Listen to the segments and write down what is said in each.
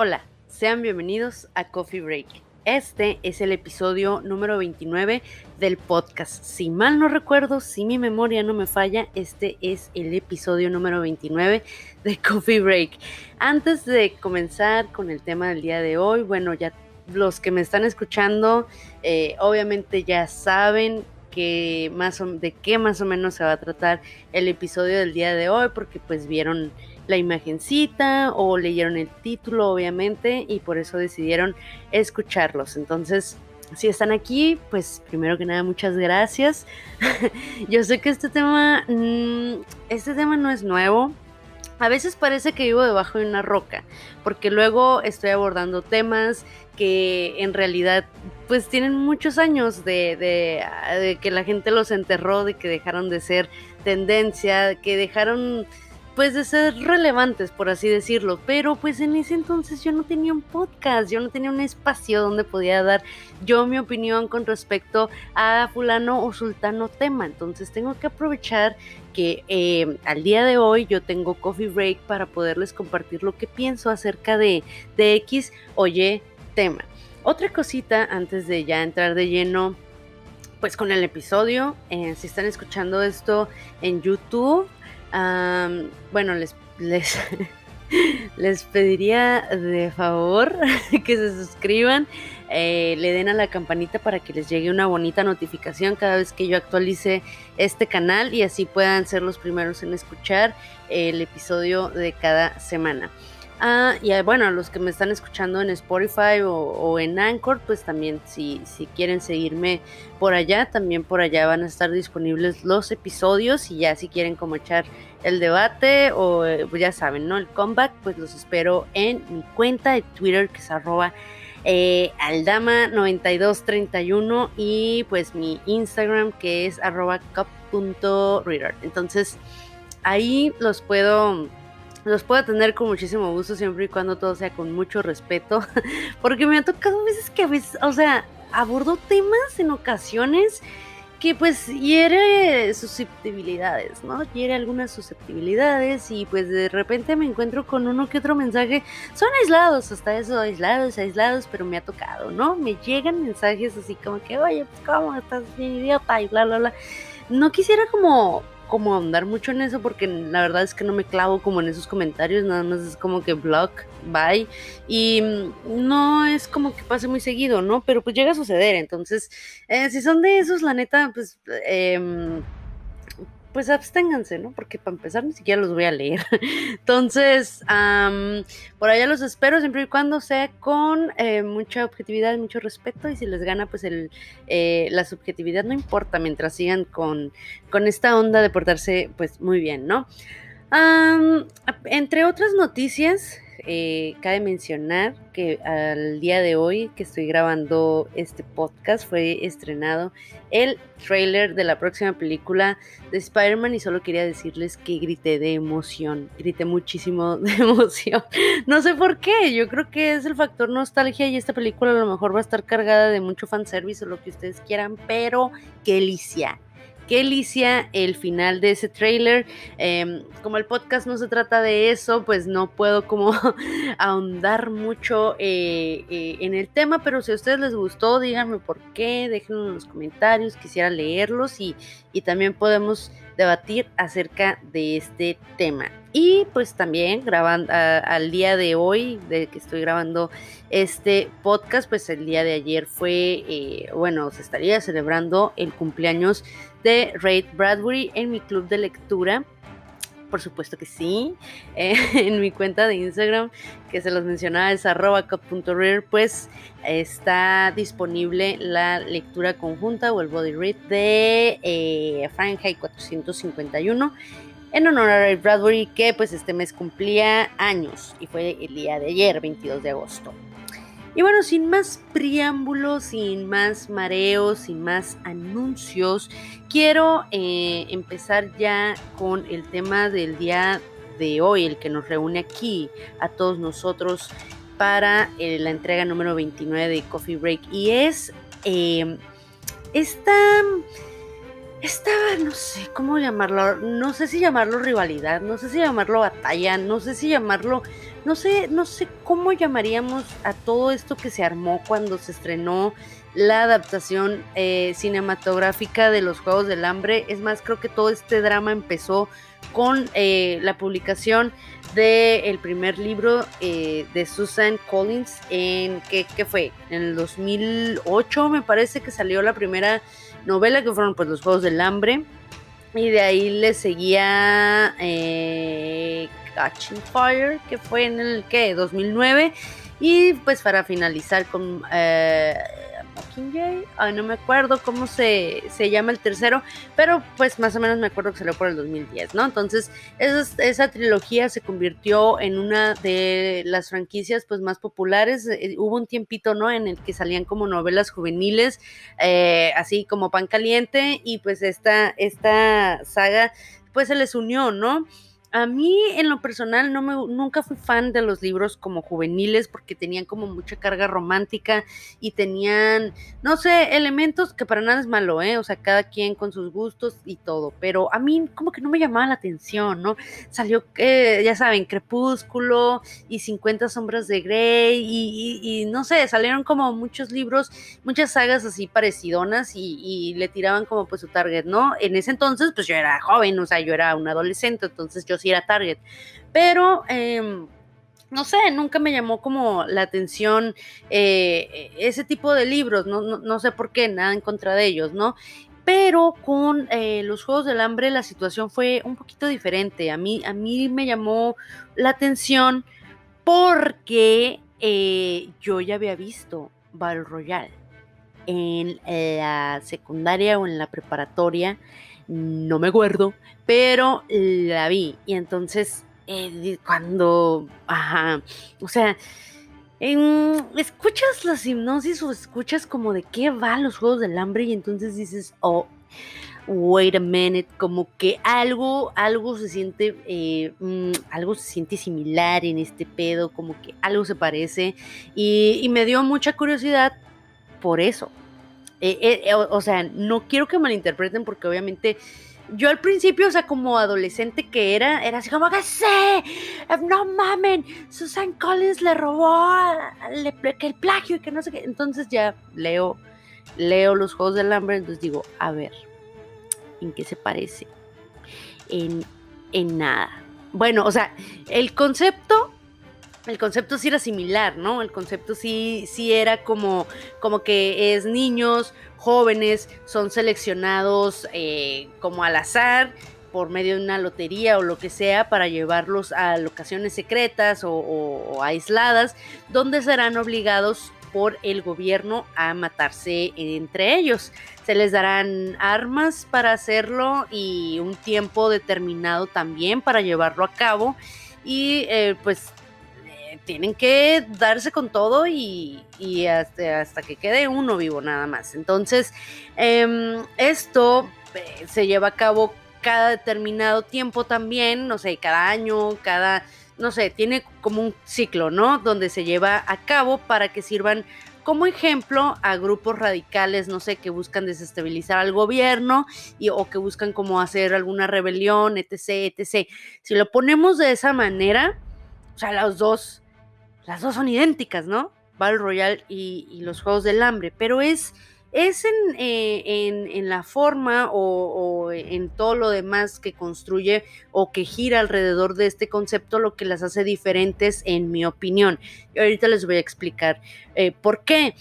Hola, sean bienvenidos a Coffee Break. Este es el episodio número 29 del podcast. Si mal no recuerdo, si mi memoria no me falla, este es el episodio número 29 de Coffee Break. Antes de comenzar con el tema del día de hoy, bueno, ya los que me están escuchando, eh, obviamente ya saben que más de qué más o menos se va a tratar el episodio del día de hoy, porque pues vieron la imagencita o leyeron el título, obviamente, y por eso decidieron escucharlos. Entonces, si están aquí, pues primero que nada, muchas gracias. Yo sé que este tema, mm, este tema no es nuevo. A veces parece que vivo debajo de una roca, porque luego estoy abordando temas que en realidad pues tienen muchos años de, de, que la gente los enterró, de que dejaron de ser tendencia, que dejaron pues de ser relevantes, por así decirlo. Pero pues en ese entonces yo no tenía un podcast, yo no tenía un espacio donde podía dar yo mi opinión con respecto a fulano o sultano tema. Entonces tengo que aprovechar que eh, al día de hoy yo tengo coffee break para poderles compartir lo que pienso acerca de, de X o Y tema. Otra cosita antes de ya entrar de lleno pues con el episodio, eh, si están escuchando esto en YouTube, bueno, les, les, les, pediría de favor que se suscriban, eh, le den a la campanita para que les llegue una bonita notificación cada vez que yo actualice este canal y así puedan ser los primeros en escuchar el episodio de cada semana. Ah, y ah, bueno, los que me están escuchando en Spotify o, en Anchor, pues también si, si, quieren seguirme por allá, también por allá van a estar disponibles los episodios y ya si quieren como echar el debate o eh, pues ya saben, ¿no? El comeback, pues los espero en mi cuenta de Twitter que es arroba eh, aldama9231 y pues mi Instagram que es arroba cup.reader. Entonces ahí los puedo los puedo tener con muchísimo gusto siempre y cuando todo sea con mucho respeto, porque me ha tocado veces que a veces, o sea, abordo temas en ocasiones que pues hiere susceptibilidades, ¿no? Hiere algunas susceptibilidades y pues de repente me encuentro con uno que otro mensaje, son aislados, hasta eso, aislados, aislados, pero me ha tocado, ¿no? Me llegan mensajes así como que, oye, pues cómo estás bien idiota y bla, bla, bla. No quisiera como como andar mucho en eso porque la verdad es que no me clavo como en esos comentarios, nada más es como que blog, bye. Y no es como que pase muy seguido, ¿no? Pero pues llega a suceder. Entonces, eh, si son de esos, la neta, pues... Eh, pues absténganse, ¿no? Porque para empezar ni siquiera los voy a leer. Entonces, por allá los espero siempre y cuando sea con eh, mucha objetividad mucho respeto. Y si les gana, pues eh, la subjetividad no importa mientras sigan con, con esta onda de portarse, pues muy bien, ¿no? entre otras noticias, eh, cabe mencionar que al día de hoy que estoy grabando este podcast fue estrenado el trailer de la próxima película de Spider-Man y solo quería decirles que grité de emoción, grité muchísimo de emoción. No sé por qué, yo creo que es el factor nostalgia y esta película a lo mejor va a estar cargada de mucho fanservice o lo que ustedes quieran, pero qué delicia qué delicia el final de ese trailer. Em, como el podcast no se trata de eso, pues no puedo como ahondar mucho eh, eh, en el tema, pero si a ustedes les gustó, díganme por qué, déjenlo en los comentarios, quisiera leerlos y, y también podemos debatir acerca de este tema. Y pues también grabando al día de hoy, de que estoy grabando este podcast, pues el día de ayer fue, eh, bueno, se estaría celebrando el cumpleaños de Ray Bradbury en mi club de lectura. Por supuesto que sí. Eh, en mi cuenta de Instagram, que se los mencionaba, es arroba pues está disponible la lectura conjunta o el body read de eh, Fahrenheit 451 en honor a Ray Bradbury, que pues este mes cumplía años y fue el día de ayer, 22 de agosto. Y bueno, sin más preámbulos, sin más mareos, sin más anuncios, quiero eh, empezar ya con el tema del día de hoy, el que nos reúne aquí a todos nosotros para eh, la entrega número 29 de Coffee Break. Y es eh, esta, esta, no sé cómo llamarlo, no sé si llamarlo rivalidad, no sé si llamarlo batalla, no sé si llamarlo no sé, no sé cómo llamaríamos a todo esto que se armó cuando se estrenó la adaptación eh, cinematográfica de los Juegos del Hambre. Es más, creo que todo este drama empezó con eh, la publicación del primer libro eh, de Susan Collins en ¿qué, fue en el 2008 me parece que salió la primera novela que fueron pues los Juegos del Hambre y de ahí le seguía eh, Catching Fire que fue en el que 2009 y pues para finalizar con eh, Mockingjay, ay, no me acuerdo cómo se, llama el tercero, pero pues más o menos me acuerdo que salió por el 2010, ¿no? Entonces, esa, trilogía se convirtió en una de las franquicias pues más populares. Eh, hubo un tiempito, ¿no? En el que salían como novelas juveniles, eh, así como pan caliente, y pues esta, esta saga pues se les unió, ¿no? A mí, en lo personal, no me, nunca fui fan de los libros como juveniles porque tenían como mucha carga romántica y tenían, no sé, elementos que para nada es malo, ¿eh? O sea, cada quien con sus gustos y todo, pero a mí como que no me llamaba la atención, ¿no? Salió, eh, ya saben, Crepúsculo y 50 sombras de Grey y, no sé, salieron como muchos libros, muchas sagas así parecidonas y, y le tiraban como pues su target, ¿no? En ese entonces, pues yo era joven, o sea, yo era un adolescente, entonces yo si era Target. Pero... Em, no sé, nunca me llamó como la atención eh, ese tipo de libros, no, sé por qué, nada en contra de ellos, ¿no? Pero con eh, los Juegos del Hambre la situación fue un poquito diferente. A mí, a mí me llamó la atención porque eh, yo ya había visto Battle Royale en la secundaria o en la preparatoria no me acuerdo, pero la vi. Y entonces, eh, cuando, ajá, o sea, escuchas las hipnosis o escuchas como de qué van los Juegos del Hambre y entonces dices, oh, wait a minute, como que algo, algo se siente, eh, mm, algo se siente similar en este pedo, como que algo se parece y me dio mucha curiosidad por eso, eh, eh, o, sea, no quiero que malinterpreten porque obviamente yo al principio, o sea, como adolescente que era, era así como que sé, no mamen, Susan Collins le robó que el plagio y que no sé qué. Entonces ya leo, leo los Juegos del Hambre, entonces digo, a ver, ¿en qué se parece? En, en nada. Bueno, o sea, el concepto el concepto sí era similar, ¿no? El concepto sí, sí era como, como que es niños, jóvenes, son seleccionados eh, como al azar por medio de una lotería o lo que sea para llevarlos a locaciones secretas o, aisladas donde serán obligados por el gobierno a matarse entre ellos. Se les darán armas para hacerlo y un tiempo determinado también para llevarlo a cabo y eh, pues tienen que darse con todo y, hasta, hasta, que quede uno vivo nada más. Entonces, em, esto eh, se lleva a cabo cada determinado tiempo también, no sé, cada año, cada, no sé, tiene como un ciclo, ¿no? Donde se lleva a cabo para que sirvan como ejemplo a grupos radicales, no sé, que buscan desestabilizar al gobierno y, o que buscan como hacer alguna rebelión, etc., etc. Si lo ponemos de esa manera, o sea, los dos las dos son idénticas, ¿no? Battle Royale y, los Juegos del Hambre, pero es, es en, eh, la forma o, en todo lo demás que construye o que gira alrededor de este concepto lo que las hace diferentes, en mi opinión. Y ahorita les voy a explicar eh, por qué.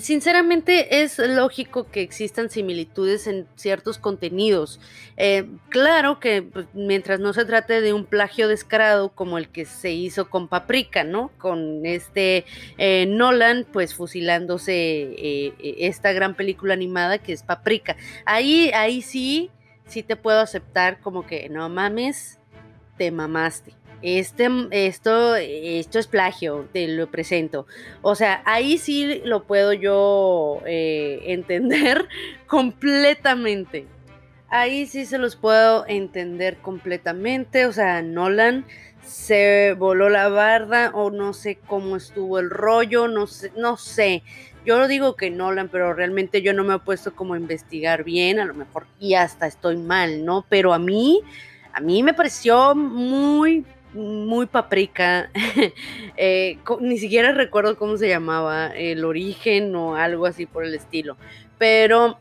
Sinceramente es lógico que existan similitudes en ciertos contenidos. Eh, claro que pues, mientras no se trate de un plagio descarado como el que se hizo con Paprika, ¿no? Con este eh, Nolan, pues fusilándose eh, esta gran película animada que es Paprika. Ahí, ahí sí, sí te puedo aceptar como que no mames, te mamaste este, esto, esto es plagio, te lo presento. O sea, ahí sí lo puedo yo eh, entender completamente. Ahí sí se los puedo entender completamente. O sea, Nolan se voló la barda o no sé cómo estuvo el rollo, no sé, no sé. Yo digo que Nolan, pero realmente yo no me he puesto como a investigar bien, a lo mejor y hasta estoy mal, ¿no? Pero a mí, a mí me pareció muy muy paprika. Eh, ni siquiera recuerdo cómo se llamaba, el origen o algo así por el estilo. Pero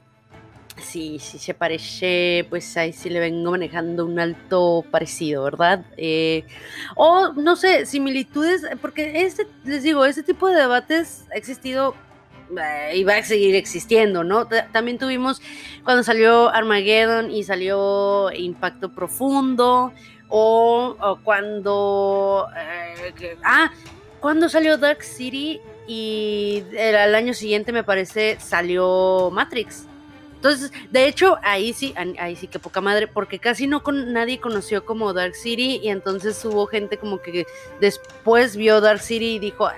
sí, sí se parece, pues ahí sí le vengo manejando un alto parecido, ¿verdad? Eh, o no sé, similitudes, porque este, les digo, este tipo de debates ha existido y va a seguir existiendo, ¿no? También tuvimos cuando salió Armageddon y salió Impacto Profundo, o, cuando... Eh, ah, cuando salió Dark City y el año siguiente me parece salió Matrix. Entonces, de hecho, ahí sí, ahí sí que poca madre, porque casi no con nadie conoció como Dark City y entonces hubo gente como que después vio Dark City y dijo, ah,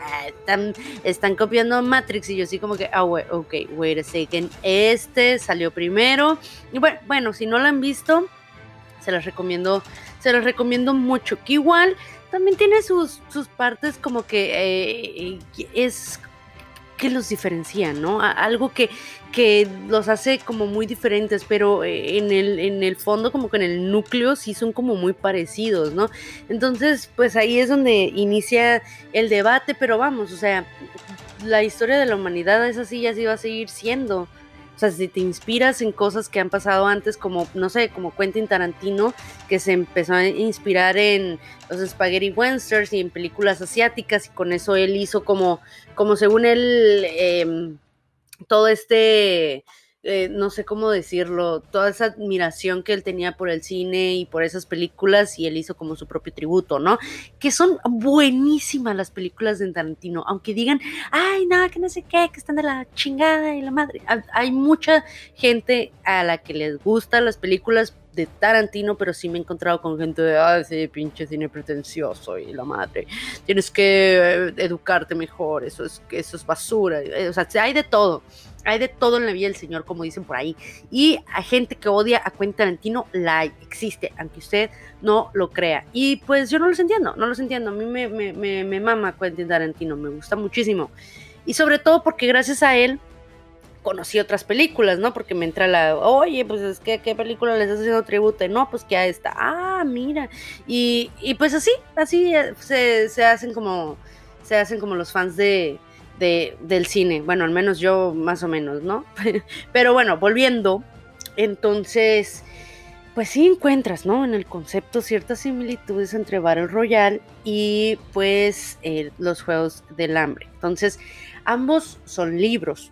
están, copiando Matrix y yo sí como que, ah, ok, wait a second, este salió primero. Y bueno, bueno, si no lo han visto, se los recomiendo, se los recomiendo mucho, que igual también tiene sus, sus partes como que eh, es que los diferencian, ¿no? Algo que, que los hace como muy diferentes, pero eh, en el, en el fondo, como que en el núcleo, sí son como muy parecidos, ¿no? Entonces, pues ahí es donde inicia el debate, pero vamos, o sea, la historia de la humanidad es así y así va a seguir siendo. O sea, si te inspiras en cosas que han pasado antes, como, no sé, como Quentin Tarantino, que se empezó a inspirar en los Spaghetti Westerns y en películas asiáticas, y con eso él hizo como, como según él, em, todo este eh, no sé cómo decirlo, toda esa admiración que él tenía por el cine y por esas películas y él hizo como su propio tributo, ¿no? Que son buenísimas las películas de Tarantino, aunque digan, ay, no, que no sé qué, que están de la chingada y la madre. Hay mucha gente a la que les gustan las películas de Tarantino, pero sí me he encontrado con gente de, ah, ese pinche cine pretencioso y la madre, tienes que eh, educarte mejor, eso es, eso es basura, o sea, hay de todo. Hay de todo en la vida del Señor, como dicen por ahí. Y hay gente que odia a Quentin Tarantino, la existe, aunque usted no lo crea. Y pues yo no los entiendo, no los entiendo. A mí me, mama Quentin Tarantino, me gusta muchísimo. Y sobre todo porque gracias a él conocí otras películas, ¿no? Porque me entra la, oye, pues es que, ¿qué película les estás haciendo tributo? No, pues que a esta, ah, mira. Y, y pues así, así se, se, hacen como, se hacen como los fans de, de, del cine. Bueno, al menos yo más o menos, ¿no? Pero bueno, volviendo, entonces, pues sí encuentras, ¿no? En el concepto ciertas similitudes entre Battle Royale y pues eh, los Juegos del Hambre. Entonces, ambos son libros,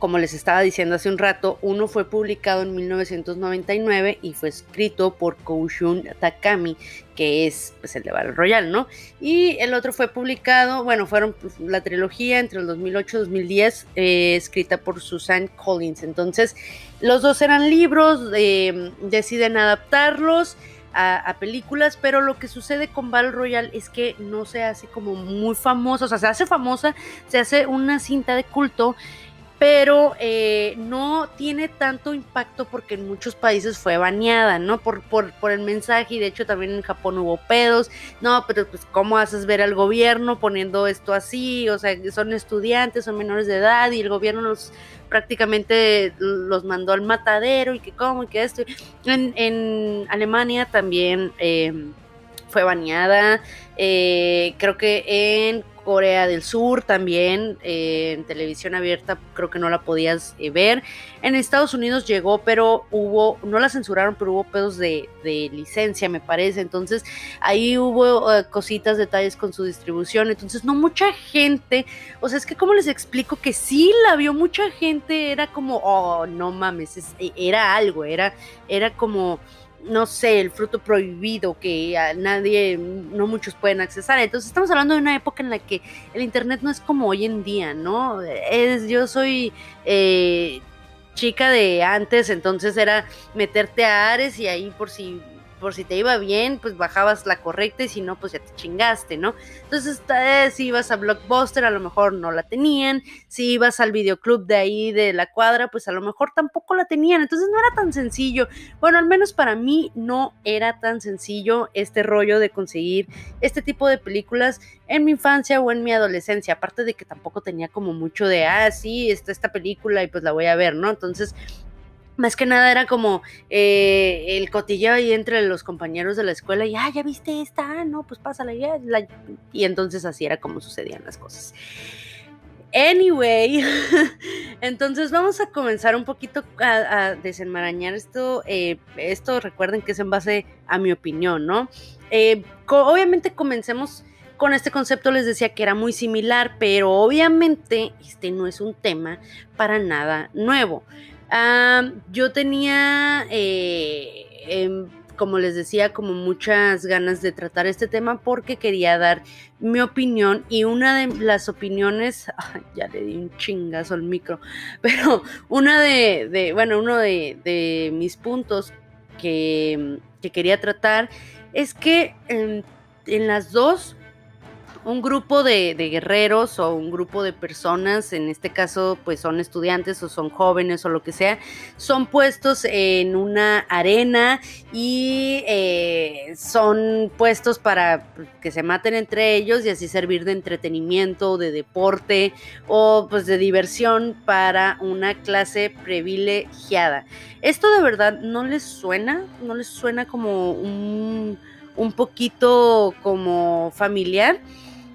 como les estaba diciendo hace un rato, uno fue publicado en 1999 y fue escrito por Koushun Takami, que es pues, el de Battle Royale, ¿no? Y el otro fue publicado, bueno, fueron pues, la trilogía entre el 2008 y 2010, eh, escrita por Susan Collins. Entonces, los dos eran libros, eh, deciden adaptarlos. A, a, películas, pero lo que sucede con Battle Royale es que no se hace como muy famosa, o sea, se hace famosa, se hace una cinta de culto pero eh, no tiene tanto impacto porque en muchos países fue baneada, ¿no? Por, por, por, el mensaje y de hecho también en Japón hubo pedos, no, pero pues cómo haces ver al gobierno poniendo esto así, o sea, son estudiantes, son menores de edad y el gobierno los prácticamente los mandó al matadero y que cómo y que esto. En, Alemania también... Eh, fue baneada. Eh, creo que en Corea del Sur también, eh, en televisión abierta creo que no la podías eh, ver. En Estados Unidos llegó, pero hubo, no la censuraron, pero hubo pedos de, licencia, me parece. Entonces ahí hubo cositas, detalles con su distribución. Entonces no mucha gente, o sea, es que como les explico que sí la vio mucha gente, era como, oh, no mames, era algo, era, era como no sé, el fruto prohibido que nadie, no muchos pueden accesar. Entonces estamos hablando de una época en la que el Internet no es como hoy en día, ¿no? Es, yo soy eh, chica de antes, entonces era meterte a Ares y ahí por si por si te iba bien, pues bajabas la correcta y si no, pues ya te chingaste, ¿no? Entonces, si ibas a Blockbuster, a lo mejor no la tenían, si ibas al videoclub de ahí de la cuadra, pues a lo mejor tampoco la tenían, entonces no era tan sencillo. Bueno, al menos para mí no era tan sencillo este rollo de conseguir este tipo de películas en mi infancia o en mi adolescencia, aparte de que tampoco tenía como mucho de, ah, sí, está esta película y pues la voy a ver, ¿no? Entonces, más que nada era como eh, el cotilleo ahí entre los compañeros de la escuela y, ah, ya viste esta, ah, no, pues pásala ya. Y entonces así era como sucedían las cosas. Anyway, entonces vamos a comenzar un poquito a, desenmarañar esto. Eh, esto recuerden que es en base a mi opinión, ¿no? Eh, obviamente comencemos con este concepto, les decía que era muy similar, pero obviamente este no es un tema para nada nuevo. Ah, yo tenía, eh, em, como les decía, como muchas ganas de tratar este tema porque quería dar mi opinión y una de las opiniones, ya le di un chingazo al micro, pero una de, bueno, uno de, mis puntos que, quería tratar es que en las dos un grupo de, guerreros o un grupo de personas, en este caso pues son estudiantes o son jóvenes o lo que sea, son puestos en una arena y eh, son puestos para que se maten entre ellos y así servir de entretenimiento, de deporte o pues de diversión para una clase privilegiada. Esto de verdad no les suena, no les suena como un, un poquito como familiar.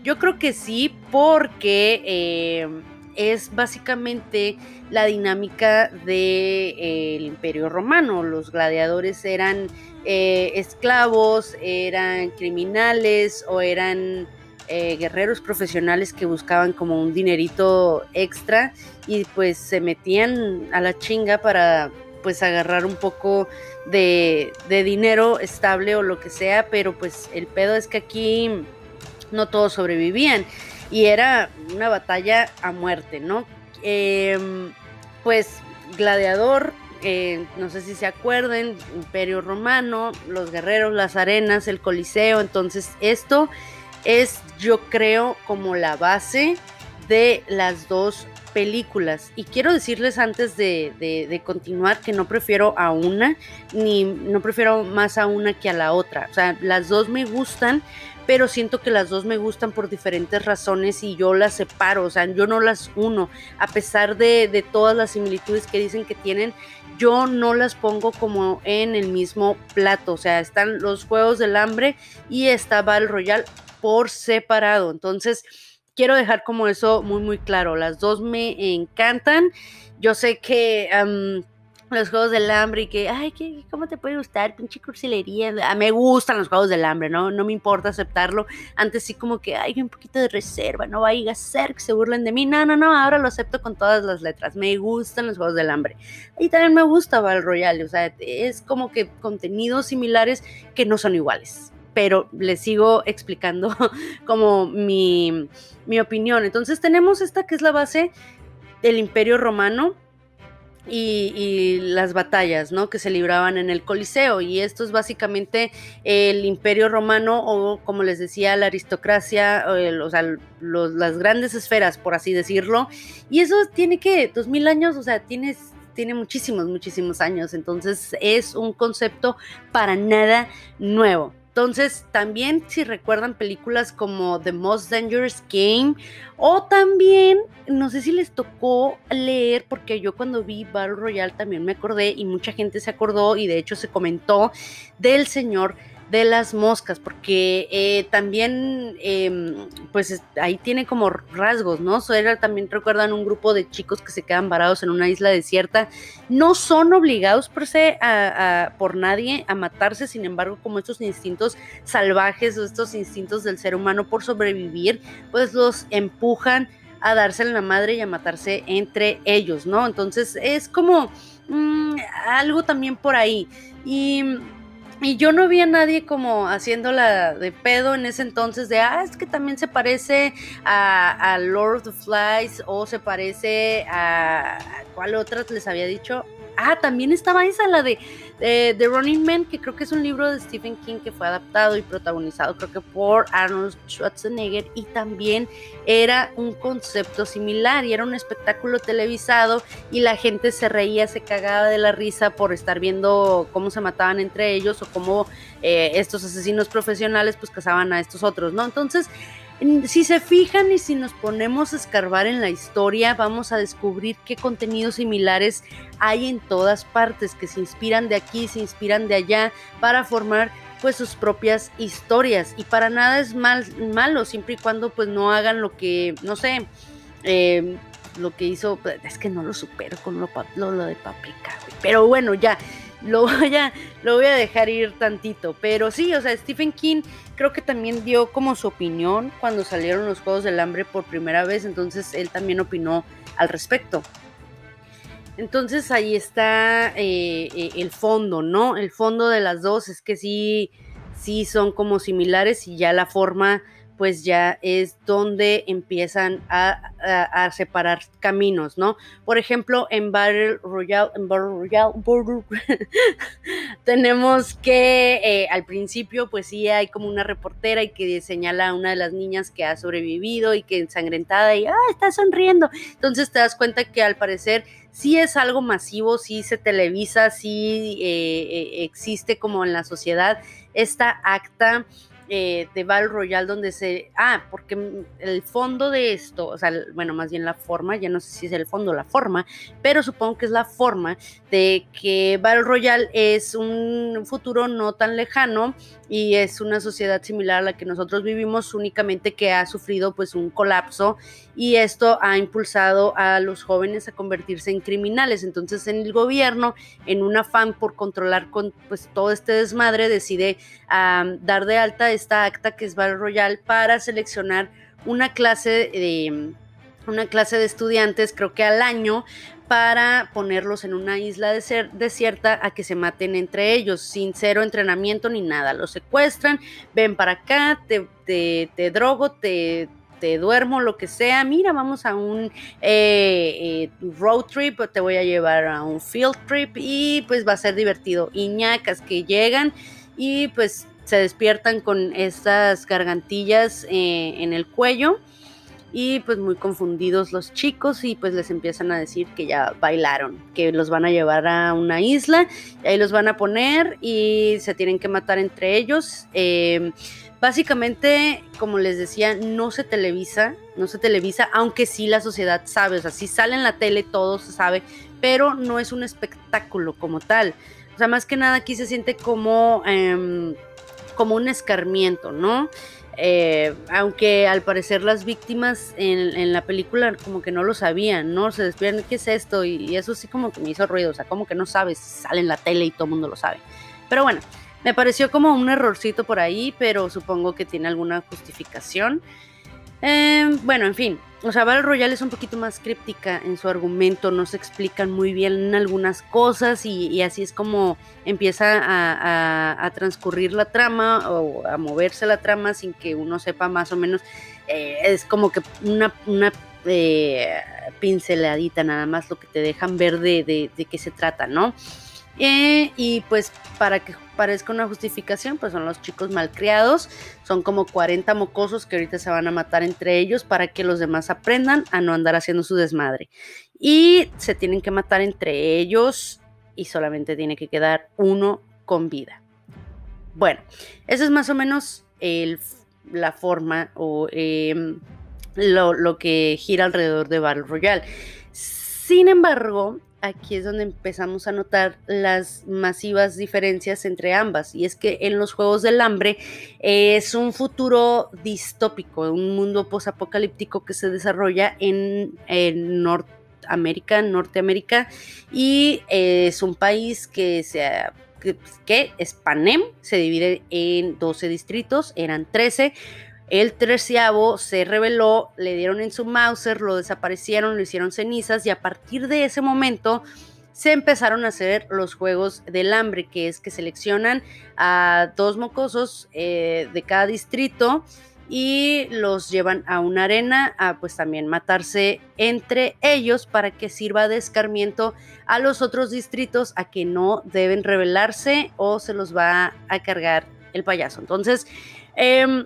Yo creo que sí, porque eh, es básicamente la dinámica del de, eh, imperio romano. Los gladiadores eran eh, esclavos, eran criminales o eran guerreros profesionales que buscaban como un dinerito extra y pues se metían a la chinga para pues agarrar un poco de, de dinero estable o lo que sea, pero pues el pedo es que aquí no todos sobrevivían y era una batalla a muerte, ¿no? Em, pues Gladiador, eh, no sé si se acuerden, Imperio Romano, los guerreros, las arenas, el Coliseo, entonces esto es yo creo como la base de las dos películas. Y quiero decirles antes de, de, continuar que no prefiero a una, ni no prefiero más a una que a la otra. O sea, las dos me gustan, pero siento que las dos me gustan por diferentes razones y yo las separo, o sea, yo no las uno, a pesar de, todas las similitudes que dicen que tienen, yo no las pongo como en el mismo plato, o sea, están los Juegos del Hambre y está Battle Royale por separado, entonces quiero dejar como eso muy muy claro, las dos me encantan, yo sé que los juegos del hambre y que, ay, ¿qué, ¿cómo te puede gustar? Pinche cursilería. Ah, me gustan los juegos del hambre, ¿no? No me importa aceptarlo. Antes sí como que, hay un poquito de reserva, no vaya a ser que se burlen de mí. No, no, no, ahora lo acepto con todas las letras. Me gustan los juegos del hambre. Y también me gusta Battle Royale, o sea, es como que contenidos similares que no son iguales. Pero les sigo explicando como mi, mi opinión. Entonces tenemos esta que es la base del Imperio Romano y, las batallas ¿no? que se libraban en el Coliseo. Y esto es básicamente el imperio romano o como les decía, la aristocracia, o sea, las grandes esferas, por así decirlo. Y eso tiene que, dos mil años, o sea, tiene, tiene muchísimos, muchísimos años. Entonces es un concepto para nada nuevo. Entonces, también si recuerdan películas como The Most Dangerous Game o también, no sé si les tocó leer, porque yo cuando vi Battle Royale también me acordé y mucha gente se acordó y de hecho se comentó del señor de las moscas, porque eh, también, em, pues ahí tiene como rasgos, ¿no? También recuerdan un grupo de chicos que se quedan varados en una isla desierta, no son obligados por, se, por nadie a matarse, sin embargo, como estos instintos salvajes o estos instintos del ser humano por sobrevivir, pues los empujan a darse la madre y a matarse entre ellos, ¿no? Entonces es como mm, algo también por ahí. Y y yo no vi a nadie como haciéndola de pedo en ese entonces de, ah, es que también se parece a, Lord of the Flies o se parece a, ¿cuál otras les había dicho? Ah, también estaba esa, la de, The Running Man, que creo que es un libro de Stephen King que fue adaptado y protagonizado, creo que por Arnold Schwarzenegger, y también era un concepto similar y era un espectáculo televisado y la gente se reía, se cagaba de la risa por estar viendo cómo se mataban entre ellos o cómo eh, estos asesinos profesionales pues cazaban a estos otros, ¿no? Entonces, si se fijan y si nos ponemos a escarbar en la historia, vamos a descubrir qué contenidos similares hay en todas partes, que se inspiran de aquí, se inspiran de allá, para formar pues sus propias historias. Y para nada es mal, malo, siempre y cuando pues no hagan lo que, no sé, eh, lo que hizo, es que no lo supero con lo, lo, de paprika, pero bueno, ya, lo voy, a, lo voy a dejar ir tantito. Pero sí, o sea, Stephen King creo que también dio como su opinión cuando salieron los Juegos del Hambre por primera vez, entonces él también opinó al respecto. Entonces ahí está eh, eh, el fondo, ¿no? El fondo de las dos es que sí, sí son como similares y ya la forma pues ya es donde empiezan a, separar caminos, ¿no? Por ejemplo, en Battle Royale, en Battle Royale tenemos que eh, al principio, pues sí, hay como una reportera y que señala a una de las niñas que ha sobrevivido y que ensangrentada y, ah, está sonriendo. Entonces te das cuenta que al parecer sí es algo masivo, sí se televisa, sí eh, eh, existe como en la sociedad esta acta eh, de Battle Royale donde se... Ah, porque el fondo de esto, o sea, bueno, más bien la forma, ya no sé si es el fondo la forma, pero supongo que es la forma de que Battle Royale es un futuro no tan lejano y es una sociedad similar a la que nosotros vivimos, únicamente que ha sufrido pues un colapso y esto ha impulsado a los jóvenes a convertirse en criminales. Entonces en el gobierno, en un afán por controlar con pues todo este desmadre, decide dar de alta esta acta que es Battle Royale para seleccionar una clase de una clase de estudiantes, creo que al año, para ponerlos en una isla desierta a que se maten entre ellos, sin cero entrenamiento ni nada. Los secuestran, ven para acá, te, te, drogo, te, te duermo, lo que sea. Mira, vamos a un eh, eh, road trip, te voy a llevar a un field trip y pues va a ser divertido. Iñacas que llegan y pues se despiertan con estas gargantillas eh, en el cuello y pues muy confundidos los chicos y pues les empiezan a decir que ya bailaron, que los van a llevar a una isla y ahí los van a poner y se tienen que matar entre ellos. Em, básicamente, como les decía, no se televisa, no se televisa, aunque sí la sociedad sabe, o sea, si sale en la tele todo se sabe, pero no es un espectáculo como tal. O sea, más que nada aquí se siente como, em, como un escarmiento, ¿no? Eh, aunque al parecer las víctimas en, la película como que no lo sabían, ¿no? Se despiertan, ¿qué es esto? Y, eso sí como que me hizo ruido, o sea, como que no sabes, sale en la tele y todo el mundo lo sabe. Pero bueno, me pareció como un errorcito por ahí, pero supongo que tiene alguna justificación. Eh, bueno, en fin, o sea, Battle Royale es un poquito más críptica en su argumento, no se explican muy bien algunas cosas y, así es como empieza a, transcurrir la trama o a moverse la trama sin que uno sepa más o menos. Eh, es como que una, una eh, pinceladita nada más lo que te dejan ver de, de, de qué se trata, ¿no? Eh, y pues para que parezca una justificación, pues son los chicos malcriados, son como 40 mocosos que ahorita se van a matar entre ellos para que los demás aprendan a no andar haciendo su desmadre. Y se tienen que matar entre ellos y solamente tiene que quedar uno con vida. Bueno, esa es más o menos la forma o em, lo, lo que gira alrededor de Battle Royale. Sin embargo, aquí es donde empezamos a notar las masivas diferencias entre ambas. Y es que en los Juegos del Hambre es un futuro distópico, un mundo posapocalíptico que se desarrolla en, Norteamérica, Norteamérica, y es un país que se que, es se divide en 12 distritos, eran 13, el treceavo se reveló, le dieron en su Mauser, lo desaparecieron, lo hicieron cenizas y a partir de ese momento se empezaron a hacer los juegos del hambre, que es que seleccionan a dos mocosos eh, de cada distrito y los llevan a una arena a pues también matarse entre ellos para que sirva de escarmiento a los otros distritos a que no deben rebelarse o se los va a cargar el payaso. Entonces, eh,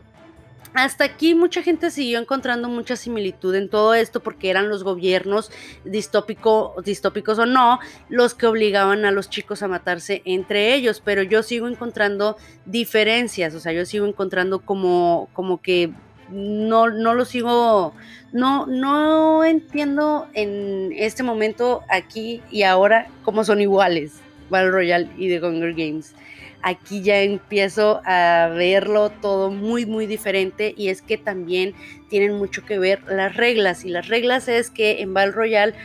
hasta aquí mucha gente siguió encontrando mucha similitud en todo esto porque eran los gobiernos distópico, distópicos o no los que obligaban a los chicos a matarse entre ellos, pero yo sigo encontrando diferencias, o sea, yo sigo encontrando como, como que no, no lo sigo, no, no entiendo en este momento, aquí y ahora, cómo son iguales Battle Royale y The Hunger Games. Aquí ya empiezo a verlo todo muy, muy diferente y es que también tienen mucho que ver las reglas. Y las reglas es que en Battle Royale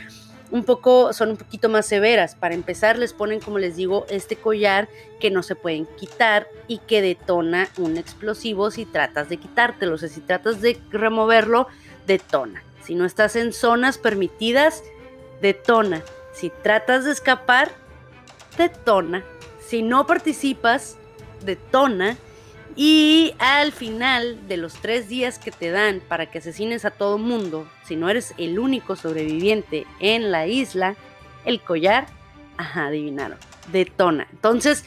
un poco, son un poquito más severas. Para empezar, les ponen, como les digo, este collar que no se pueden quitar y que detona un explosivo si tratas de quitártelo. O sea, si tratas de removerlo, detona. Si no estás en zonas permitidas, detona. Si tratas de escapar, detona. Si no participas, detona. Y al final de los tres días que te dan para que asesines a todo mundo, si no eres el único sobreviviente en la isla, el collar, ajá, adivinaron, detona. Entonces,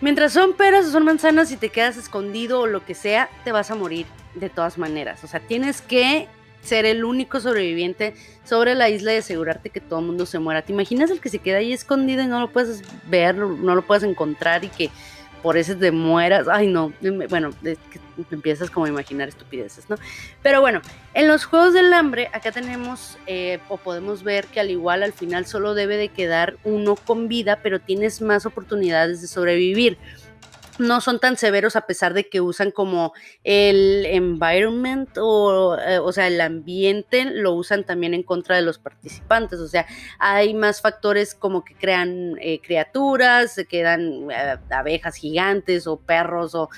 mientras son peras o son manzanas y te quedas escondido o lo que sea, te vas a morir de todas maneras. O sea, tienes que ser el único sobreviviente sobre la isla y asegurarte que todo el mundo se muera. ¿Te imaginas el que se queda ahí escondido y no lo puedes ver, no lo puedes encontrar y que por eso te mueras. Ay, no. Bueno, empiezas como a imaginar estupideces, ¿no? Pero bueno, en los Juegos del Hambre, acá tenemos eh, o podemos ver que al igual al final solo debe de quedar uno con vida, pero tienes más oportunidades de sobrevivir no son tan severos a pesar de que usan como el environment o, eh, o sea, el ambiente lo usan también en contra de los participantes. O sea, hay más factores como que crean eh, criaturas, se quedan eh, abejas gigantes o perros o,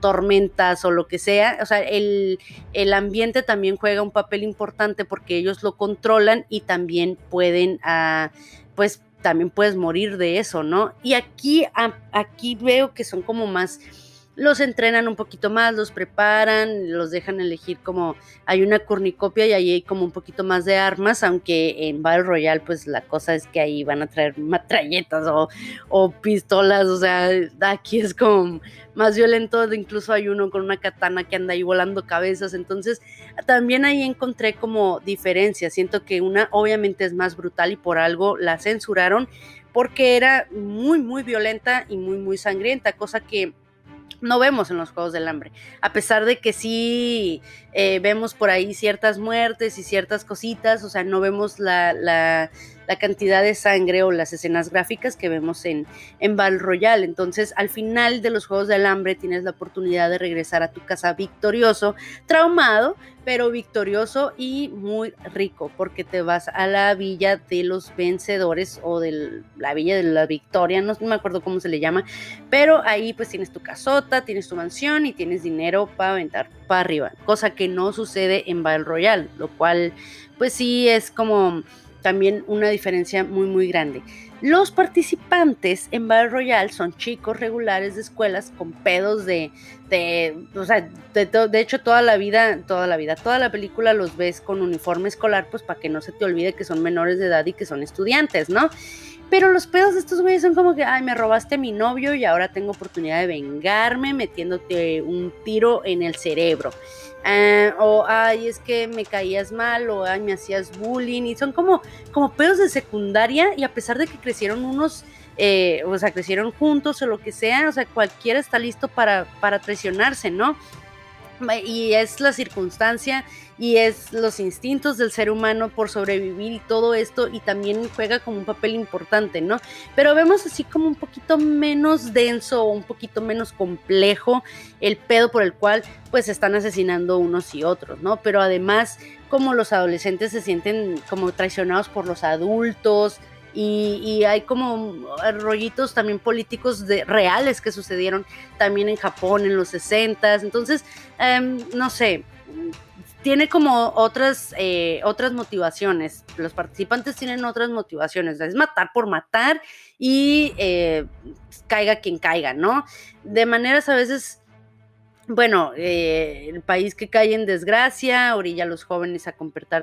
tormentas o lo que sea. O sea, el, el, ambiente también juega un papel importante porque ellos lo controlan y también pueden, uh, pues, también puedes morir de eso, ¿no? Y aquí, aquí veo que son como más, los entrenan un poquito más, los preparan, los dejan elegir como, hay una cornicopia y ahí hay como un poquito más de armas, aunque en Battle Royale pues la cosa es que ahí van a traer matralletas o, o pistolas, o sea, aquí es como más violento, incluso hay uno con una katana que anda ahí volando cabezas, entonces también ahí encontré como diferencia, siento que una obviamente es más brutal y por algo la censuraron porque era muy muy violenta y muy muy sangrienta, cosa que no vemos en los Juegos del Hambre, a pesar de que sí eh, vemos por ahí ciertas muertes y ciertas cositas, o sea, no vemos la, la, la cantidad de sangre o las escenas gráficas que vemos en, en Battle Royale. Entonces, al final de los Juegos del Hambre tienes la oportunidad de regresar a tu casa victorioso, traumado, pero victorioso y muy rico, porque te vas a la villa de los vencedores o de la villa de la victoria, no me acuerdo cómo se le llama, pero ahí pues tienes tu casota, tienes tu mansión y tienes dinero para aventar para arriba, cosa que no sucede en Battle Royale, lo cual pues sí es como también una diferencia muy muy grande. Los participantes en Battle Royale son chicos regulares de escuelas con pedos de, de o sea, de, de, hecho toda la vida, toda la vida, toda la película los ves con uniforme escolar, pues para que no se te olvide que son menores de edad y que son estudiantes, ¿no? Pero los pedos de estos güeyes son como que, ay, me robaste mi novio y ahora tengo oportunidad de vengarme metiéndote un tiro en el cerebro. Ah, o ay, es que me caías mal, o ay, me hacías bullying, y son como, como pedos de secundaria, y a pesar de que crecieron unos, eh, o sea, crecieron juntos o lo que sea, o sea, cualquiera está listo para, para traicionarse, ¿no? y es la circunstancia y es los instintos del ser humano por sobrevivir y todo esto y también juega como un papel importante, ¿no? Pero vemos así como un poquito menos denso un poquito menos complejo el pedo por el cual pues están asesinando unos y otros, ¿no? Pero además como los adolescentes se sienten como traicionados por los adultos, y, hay como rollitos también políticos de, reales que sucedieron también en Japón en los 60 entonces em, no sé tiene como otras, eh, otras motivaciones. Los participantes tienen otras motivaciones. Es matar por matar y eh, caiga quien caiga, ¿no? De maneras a veces bueno, eh, el país que cae en desgracia orilla a los jóvenes a,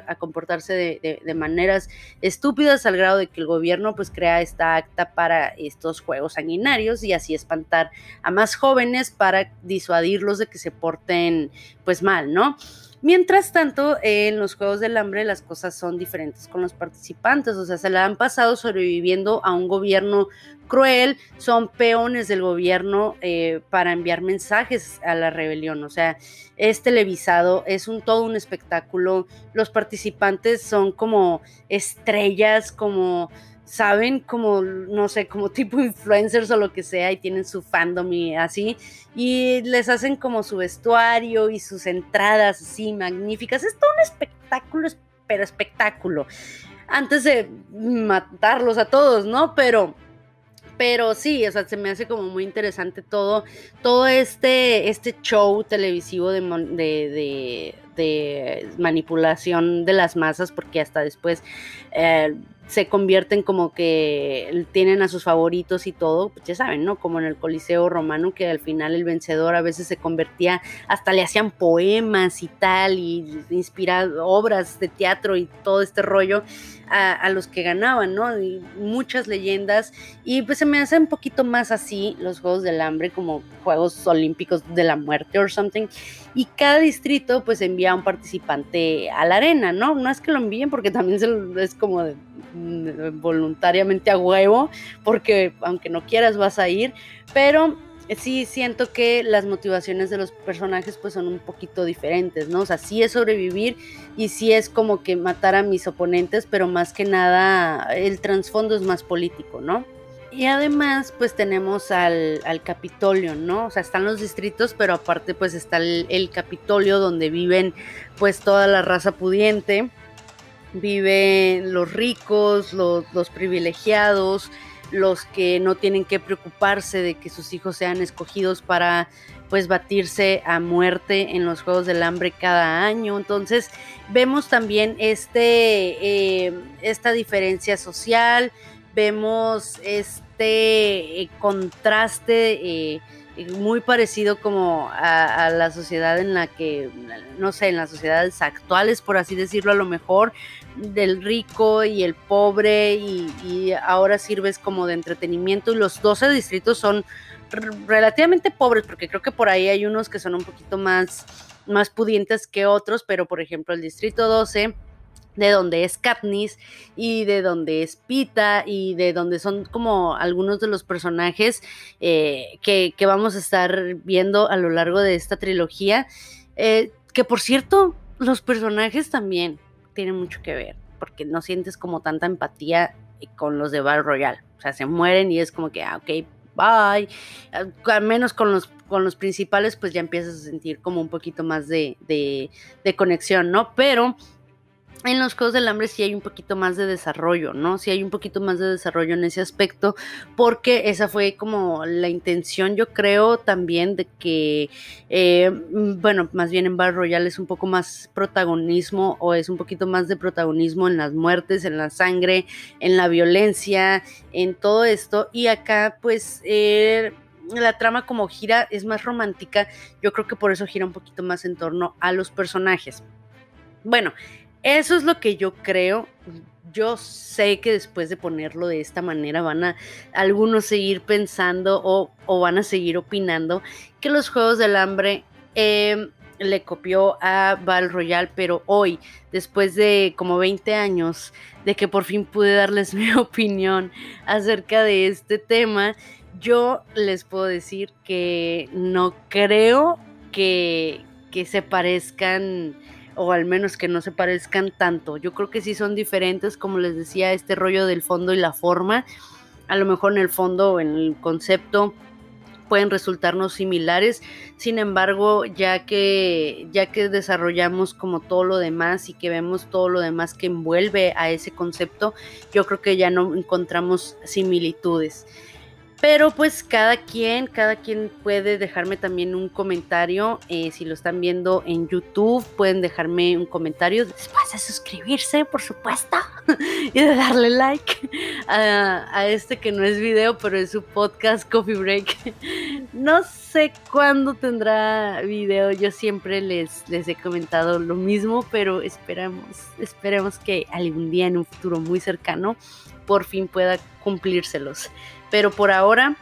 a comportarse de, maneras estúpidas al grado de que el gobierno pues crea esta acta para estos juegos sanguinarios y así espantar a más jóvenes para disuadirlos de que se porten pues mal, ¿no? Mientras tanto, en los Juegos del Hambre las cosas son diferentes con los participantes, o sea, se la han pasado sobreviviendo a un gobierno cruel, son peones del gobierno eh, para enviar mensajes a la rebelión, o sea, es televisado, es un todo un espectáculo, los participantes son como estrellas, como saben como, no sé, como tipo influencers o lo que sea y tienen su fandom y así, y les hacen como su vestuario y sus entradas así magníficas. Es todo un espectáculo, pero espectáculo. Antes de matarlos a todos, ¿no? Pero pero sí, o sea, se me hace como muy interesante todo, todo este, este show televisivo de, de, de, manipulación de las masas, porque hasta después eh, se convierten como que tienen a sus favoritos y todo, pues ya saben, ¿no? Como en el Coliseo Romano, que al final el vencedor a veces se convertía, hasta le hacían poemas y tal, y inspirado obras de teatro y todo este rollo a, los que ganaban, ¿no? Y muchas leyendas, y pues se me hace un poquito más así los Juegos del Hambre, como Juegos Olímpicos de la Muerte or something, y cada distrito pues envía a un participante a la arena, ¿no? No es que lo envíen porque también es como Mm, voluntariamente a huevo, porque aunque no quieras vas a ir, pero sí siento que las motivaciones de los personajes pues son un poquito diferentes, ¿no? O sea, sí es sobrevivir y sí es como que matar a mis oponentes, pero más que nada el trasfondo es más político, ¿no? Y además, pues tenemos al, Capitolio, ¿no? O sea, están los distritos, pero aparte, pues está el, el Capitolio donde viven, pues toda la raza pudiente viven los ricos, los, privilegiados, los que no tienen que preocuparse de que sus hijos sean escogidos para pues batirse a muerte en los Juegos del Hambre cada año. Entonces vemos también este, eh, esta diferencia social, vemos este eh, contraste eh, muy parecido como a, la sociedad en la que, no sé, en las sociedades actuales, por así decirlo, a lo mejor, del rico y el pobre y, ahora sirves como de entretenimiento y los 12 distritos son relativamente pobres porque creo que por ahí hay unos que son un poquito más, más pudientes que otros, pero por ejemplo el distrito 12 de donde es Katniss y de donde es Pita y de donde son como algunos de los personajes eh, que, vamos a estar viendo a lo largo de esta trilogía. Eh, que por cierto, los personajes también tiene mucho que ver, porque no sientes como tanta empatía con los de Battle Royale. O sea, se mueren y es como que, ah, ok, bye. Al menos con los, con los principales, pues ya empiezas a sentir como un poquito más de, de, de conexión, ¿no? Pero en los Juegos del Hambre sí hay un poquito más de desarrollo, ¿no? Sí hay un poquito más de desarrollo en ese aspecto, porque esa fue como la intención, yo creo, también de que, eh, bueno, más bien en Battle Royale es un poco más protagonismo o es un poquito más de protagonismo en las muertes, en la sangre, en la violencia, en todo esto. Y acá, pues, eh, la trama como gira es más romántica, yo creo que por eso gira un poquito más en torno a los personajes. Bueno, eso es lo que yo creo. Yo sé que después de ponerlo de esta manera van a algunos seguir pensando o, van a seguir opinando que los Juegos del Hambre em, le copió a Val Royal, pero hoy, después de como 20 años de que por fin pude darles mi opinión acerca de este tema, yo les puedo decir que no creo que se parezcan o al menos que no se parezcan tanto. Yo creo que sí son diferentes, como les decía, este rollo del fondo y la forma. A lo mejor en el fondo en el concepto pueden resultarnos similares. Sin embargo, ya que ya que desarrollamos como todo lo demás y que vemos todo lo demás que envuelve a ese concepto, yo creo que ya no encontramos similitudes. Pero pues cada quien, cada quien puede dejarme también un comentario. Eh, si lo están viendo en YouTube, pueden dejarme un comentario después de suscribirse, por supuesto, y de darle like a, este que no es video, pero es su podcast Coffee Break. No sé cuándo tendrá video. Yo siempre les, les he comentado lo mismo, pero esperamos, esperemos que algún día en un futuro muy cercano por fin pueda cumplírselos. Pero por ahora,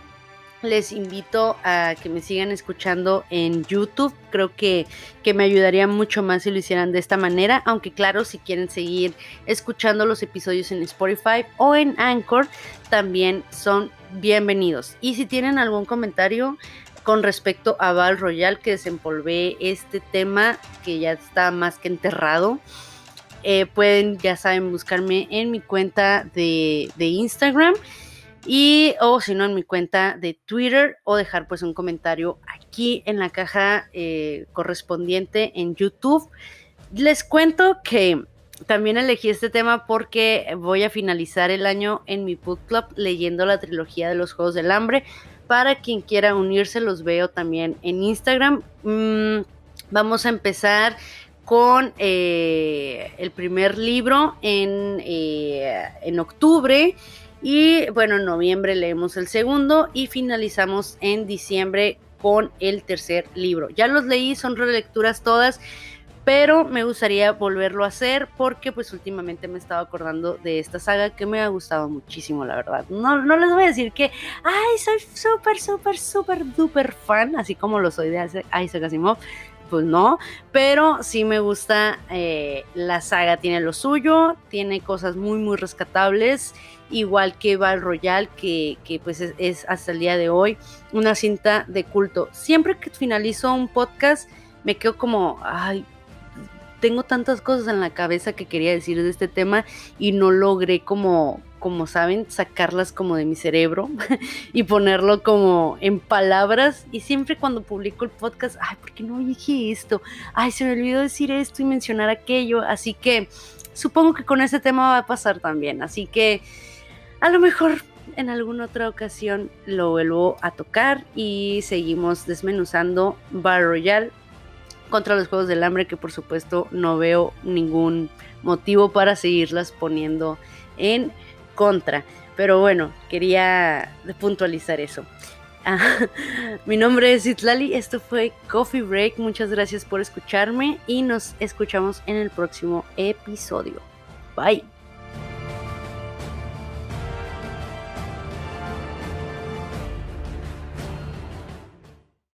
les invito a que me sigan escuchando en YouTube. Creo que, que, me ayudaría mucho más si lo hicieran de esta manera. Aunque claro, si quieren seguir escuchando los episodios en Spotify o en Anchor, también son bienvenidos. Y si tienen algún comentario con respecto a Val Royal, que desempolvé este tema que ya está más que enterrado. Eh, pueden, ya saben, buscarme en mi cuenta de, de Instagram y o si no en mi cuenta de Twitter o dejar pues un comentario aquí en la caja eh, correspondiente en YouTube. Les cuento que también elegí este tema porque voy a finalizar el año en mi book club leyendo la trilogía de los Juegos del Hambre. Para quien quiera unirse, los veo también en Instagram. Mm, vamos a empezar con eh, el primer libro en, eh, en octubre y bueno, en noviembre leemos el segundo y finalizamos en diciembre con el tercer libro. Ya los leí, son relecturas todas, pero me gustaría volverlo a hacer porque pues últimamente me estaba acordando de esta saga que me ha gustado muchísimo, la verdad. No, no les voy a decir que, ay, soy súper, súper, súper, duper fan, así como lo soy de Isaac Asimov, pues no, pero sí me gusta eh, la saga, tiene lo suyo, tiene cosas muy, muy rescatables igual que Val Royal, que, pues es, hasta el día de hoy una cinta de culto. Siempre que finalizo un podcast me quedo como, ay, tengo tantas cosas en la cabeza que quería decir de este tema y no logré como, como saben, sacarlas como de mi cerebro y ponerlo como en palabras. Y siempre cuando publico el podcast, ay, ¿por qué no dije esto? Ay, se me olvidó decir esto y mencionar aquello. Así que supongo que con este tema va a pasar también. Así que a lo mejor en alguna otra ocasión lo vuelvo a tocar y seguimos desmenuzando Bar Royale contra los Juegos del Hambre que por supuesto no veo ningún motivo para seguirlas poniendo en contra. Pero bueno, quería puntualizar eso. Ah, mi nombre es Itlali, esto fue Coffee Break, muchas gracias por escucharme y nos escuchamos en el próximo episodio. Bye.